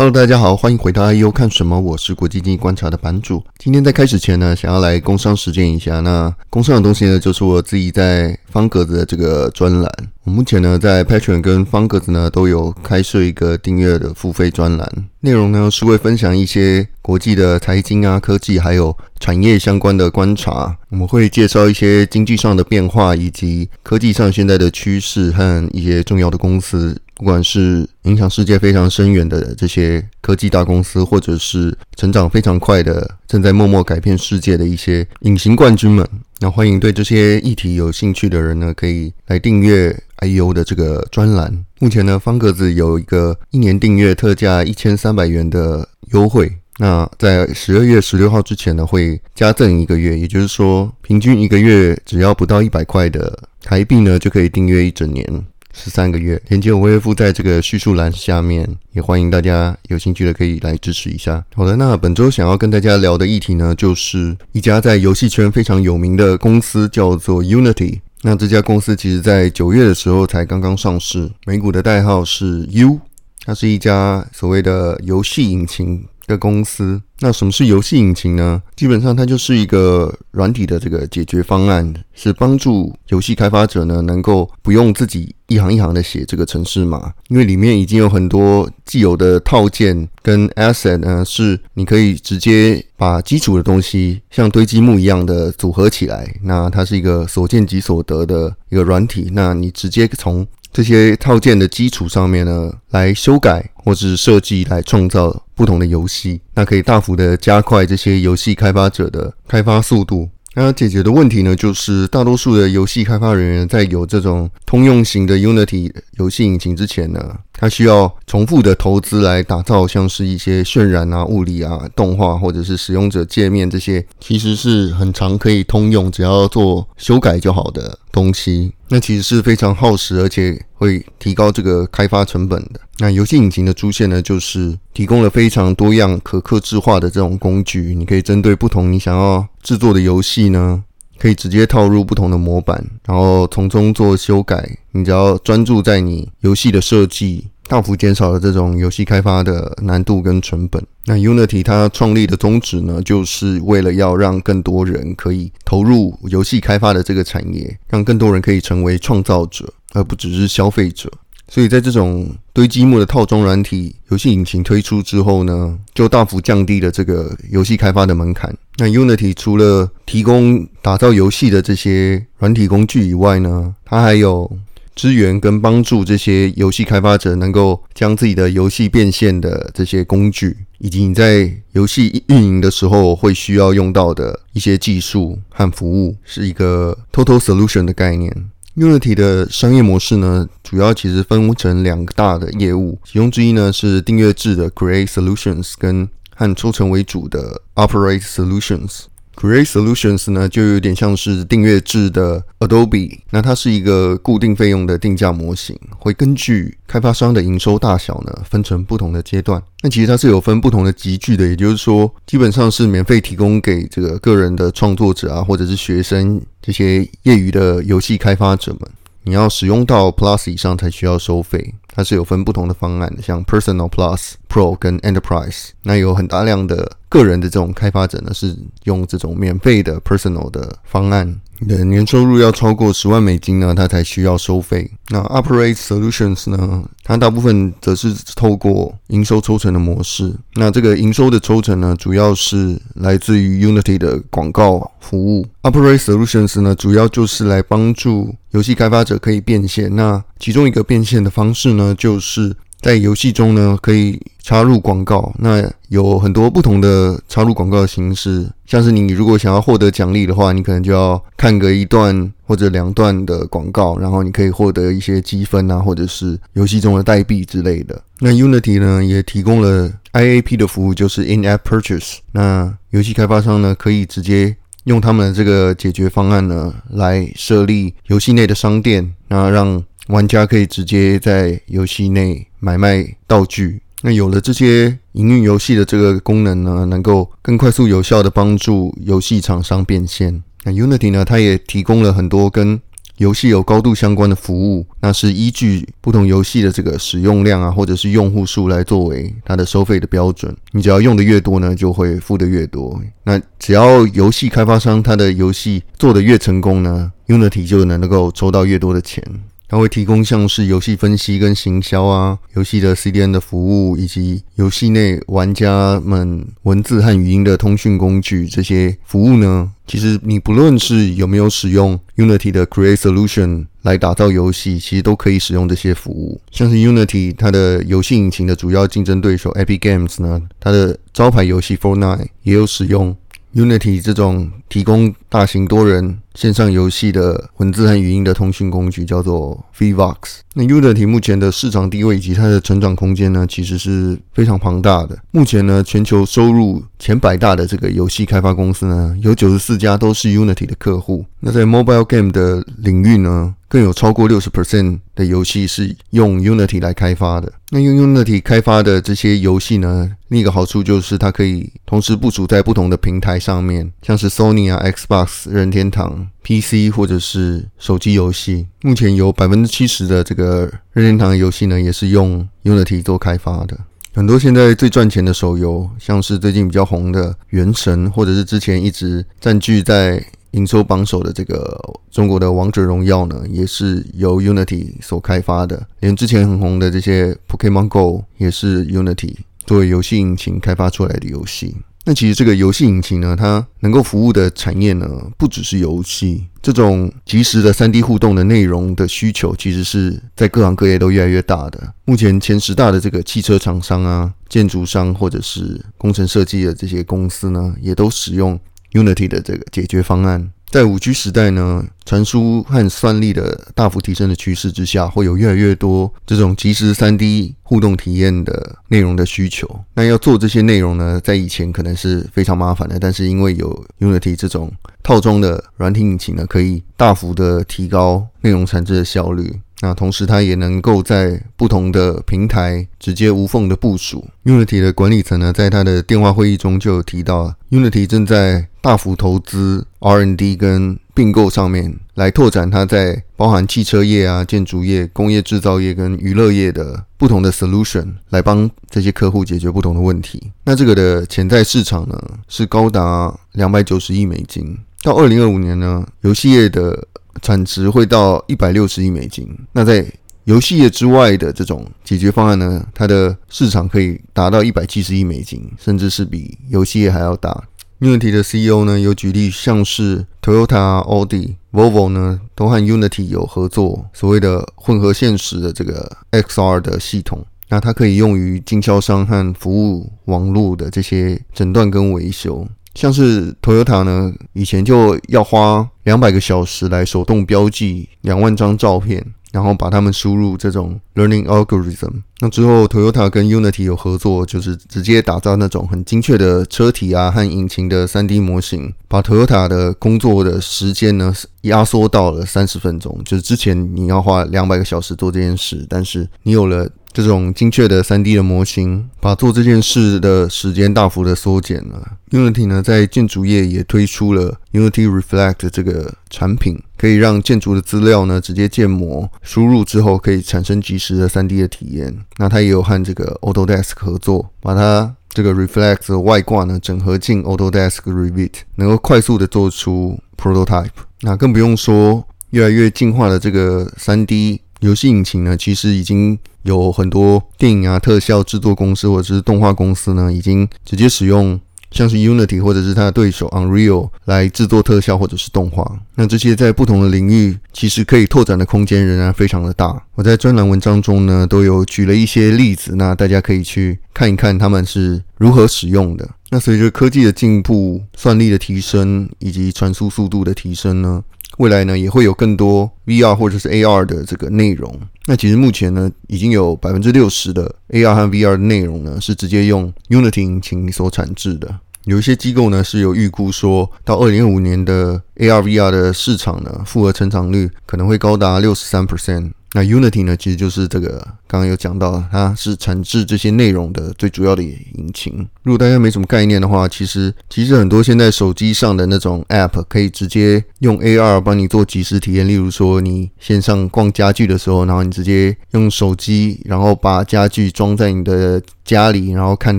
Hello，大家好，欢迎回到 IU 看什么？我是国际经济观察的版主。今天在开始前呢，想要来工商实践一下。那工商的东西呢，就是我自己在方格子的这个专栏。我目前呢，在 Patreon 跟方格子呢，都有开设一个订阅的付费专栏。内容呢，是会分享一些国际的财经啊、科技还有产业相关的观察。我们会介绍一些经济上的变化，以及科技上现在的趋势和一些重要的公司。不管是影响世界非常深远的这些科技大公司，或者是成长非常快的、正在默默改变世界的一些隐形冠军们，那欢迎对这些议题有兴趣的人呢，可以来订阅 IEO 的这个专栏。目前呢，方格子有一个一年订阅特价一千三百元的优惠，那在十二月十六号之前呢，会加赠一个月，也就是说，平均一个月只要不到一百块的台币呢，就可以订阅一整年。十三个月，链接我会附在这个叙述栏下面，也欢迎大家有兴趣的可以来支持一下。好的，那本周想要跟大家聊的议题呢，就是一家在游戏圈非常有名的公司，叫做 Unity。那这家公司其实在九月的时候才刚刚上市，美股的代号是 U，它是一家所谓的游戏引擎。的公司，那什么是游戏引擎呢？基本上它就是一个软体的这个解决方案，是帮助游戏开发者呢能够不用自己一行一行的写这个程式码，因为里面已经有很多既有的套件跟 asset 呢，是你可以直接把基础的东西像堆积木一样的组合起来。那它是一个所见即所得的一个软体，那你直接从这些套件的基础上面呢，来修改或是设计，来创造不同的游戏，那可以大幅的加快这些游戏开发者的开发速度。那要解决的问题呢，就是大多数的游戏开发人员在有这种通用型的 Unity 游戏引擎之前呢，它需要重复的投资来打造像是一些渲染啊、物理啊、动画或者是使用者界面这些，其实是很常可以通用，只要做修改就好的东西。那其实是非常耗时，而且会提高这个开发成本的。那游戏引擎的出现呢，就是提供了非常多样、可克制化的这种工具。你可以针对不同你想要制作的游戏呢，可以直接套入不同的模板，然后从中做修改。你只要专注在你游戏的设计。大幅减少了这种游戏开发的难度跟成本。那 Unity 它创立的宗旨呢，就是为了要让更多人可以投入游戏开发的这个产业，让更多人可以成为创造者，而不只是消费者。所以在这种堆积木的套装软体游戏引擎推出之后呢，就大幅降低了这个游戏开发的门槛。那 Unity 除了提供打造游戏的这些软体工具以外呢，它还有支援跟帮助这些游戏开发者能够将自己的游戏变现的这些工具，以及你在游戏运营的时候会需要用到的一些技术和服务，是一个 Total Solution 的概念。Unity 的商业模式呢，主要其实分成两个大的业务，其中之一呢是订阅制的 Create Solutions，跟和抽成为主的 Operate Solutions。Free Solutions 呢，就有点像是订阅制的 Adobe，那它是一个固定费用的定价模型，会根据开发商的营收大小呢，分成不同的阶段。那其实它是有分不同的级距的，也就是说，基本上是免费提供给这个个人的创作者啊，或者是学生这些业余的游戏开发者们。你要使用到 Plus 以上才需要收费，它是有分不同的方案的，像 Personal Plus、Pro 跟 Enterprise。那有很大量的个人的这种开发者呢，是用这种免费的 Personal 的方案。你的年收入要超过十万美金呢，它才需要收费。那 Operate Solutions 呢，它大部分则是透过营收抽成的模式。那这个营收的抽成呢，主要是来自于 Unity 的广告服务。Operate Solutions 呢，主要就是来帮助游戏开发者可以变现。那其中一个变现的方式呢，就是在游戏中呢，可以插入广告。那有很多不同的插入广告的形式，像是你如果想要获得奖励的话，你可能就要看个一段或者两段的广告，然后你可以获得一些积分啊，或者是游戏中的代币之类的。那 Unity 呢，也提供了 IAP 的服务，就是 In-App Purchase。那游戏开发商呢，可以直接用他们的这个解决方案呢，来设立游戏内的商店，那让玩家可以直接在游戏内买卖道具。那有了这些营运游戏的这个功能呢，能够更快速有效地帮助游戏厂商变现。那 Unity 呢，它也提供了很多跟游戏有高度相关的服务，那是依据不同游戏的这个使用量啊，或者是用户数来作为它的收费的标准。你只要用的越多呢，就会付的越多。那只要游戏开发商他的游戏做得越成功呢，Unity 就能够抽到越多的钱。它会提供像是游戏分析跟行销啊，游戏的 CDN 的服务，以及游戏内玩家们文字和语音的通讯工具。这些服务呢，其实你不论是有没有使用 Unity 的 Create Solution 来打造游戏，其实都可以使用这些服务。像是 Unity 它的游戏引擎的主要竞争对手 Epic Games 呢，它的招牌游戏 Fortnite 也有使用。Unity 这种提供大型多人线上游戏的文字和语音的通讯工具叫做 Vivox。那 Unity 目前的市场地位以及它的成长空间呢，其实是非常庞大的。目前呢，全球收入前百大的这个游戏开发公司呢，有九十四家都是 Unity 的客户。那在 Mobile Game 的领域呢，更有超过六十 percent 的游戏是用 Unity 来开发的。那用 Unity 开发的这些游戏呢，另一个好处就是它可以同时部署在不同的平台上面，像是 Sony 啊、Xbox、任天堂、PC 或者是手机游戏。目前有百分之七十的这个任天堂游戏呢，也是用 Unity 做开发的。很多现在最赚钱的手游，像是最近比较红的《原神》，或者是之前一直占据在营收榜首的这个中国的王者荣耀呢，也是由 Unity 所开发的。连之前很红的这些 Pokemon Go 也是 Unity 作为游戏引擎开发出来的游戏。那其实这个游戏引擎呢，它能够服务的产业呢，不只是游戏。这种即时的 3D 互动的内容的需求，其实是在各行各业都越来越大的。目前前十大的这个汽车厂商啊、建筑商或者是工程设计的这些公司呢，也都使用。Unity 的这个解决方案，在五 G 时代呢，传输和算力的大幅提升的趋势之下，会有越来越多这种即时 3D 互动体验的内容的需求。那要做这些内容呢，在以前可能是非常麻烦的，但是因为有 Unity 这种套装的软体引擎呢，可以大幅的提高内容产制的效率。那同时，它也能够在不同的平台直接无缝的部署。Unity 的管理层呢，在他的电话会议中就有提到，Unity 正在大幅投资 R&D 跟并购上面，来拓展它在包含汽车业啊、建筑业、工业制造业跟娱乐业的不同的 solution，来帮这些客户解决不同的问题。那这个的潜在市场呢，是高达两百九十亿美金。到二零二五年呢，游戏业的产值会到一百六十亿美金。那在游戏业之外的这种解决方案呢，它的市场可以达到一百七十亿美金，甚至是比游戏业还要大。Unity 的 CEO 呢有举例，像是 Toyota、Audi、Volvo 呢都和 Unity 有合作，所谓的混合现实的这个 XR 的系统。那它可以用于经销商和服务网络的这些诊断跟维修。像是 Toyota 呢，以前就要花两百个小时来手动标记两万张照片，然后把它们输入这种 learning algorithm。那之后，Toyota 跟 Unity 有合作，就是直接打造那种很精确的车体啊和引擎的 3D 模型，把 Toyota 的工作的时间呢压缩到了三十分钟。就是之前你要花两百个小时做这件事，但是你有了。这种精确的 3D 的模型，把做这件事的时间大幅的缩减了。Unity 呢，在建筑业也推出了 Unity Reflect 这个产品，可以让建筑的资料呢直接建模输入之后，可以产生即时的 3D 的体验。那它也有和这个 Autodesk 合作，把它这个 Reflect 的外挂呢整合进 Autodesk Revit，能够快速的做出 Prototype。那更不用说越来越进化的这个 3D。游戏引擎呢，其实已经有很多电影啊、特效制作公司或者是动画公司呢，已经直接使用像是 Unity 或者是它的对手 Unreal 来制作特效或者是动画。那这些在不同的领域，其实可以拓展的空间仍然非常的大。我在专栏文章中呢，都有举了一些例子，那大家可以去看一看他们是如何使用的。那随着科技的进步、算力的提升以及传输速度的提升呢，未来呢，也会有更多 VR 或者是 AR 的这个内容。那其实目前呢，已经有百分之六十的 AR 和 VR 的内容呢，是直接用 Unity 引擎所产制的。有一些机构呢，是有预估说，到二零二五年的 AR VR 的市场呢，复合成长率可能会高达六十三 percent。那 Unity 呢，其实就是这个刚刚有讲到，它是产制这些内容的最主要的引擎。如果大家没什么概念的话，其实其实很多现在手机上的那种 App 可以直接用 AR 帮你做即时体验。例如说，你线上逛家具的时候，然后你直接用手机，然后把家具装在你的家里，然后看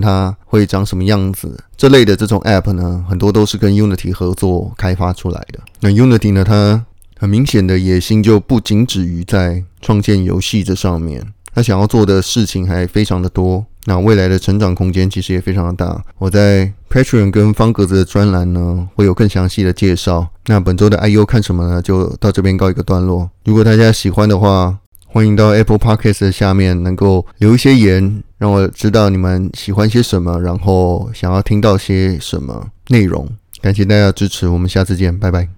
它会长什么样子。这类的这种 App 呢，很多都是跟 Unity 合作开发出来的。那 Unity 呢，它很明显的野心就不仅止于在创建游戏这上面，他想要做的事情还非常的多。那未来的成长空间其实也非常的大。我在 Patreon 跟方格子的专栏呢，会有更详细的介绍。那本周的 I U 看什么呢？就到这边告一个段落。如果大家喜欢的话，欢迎到 Apple Podcast 的下面能够留一些言，让我知道你们喜欢些什么，然后想要听到些什么内容。感谢大家的支持，我们下次见，拜拜。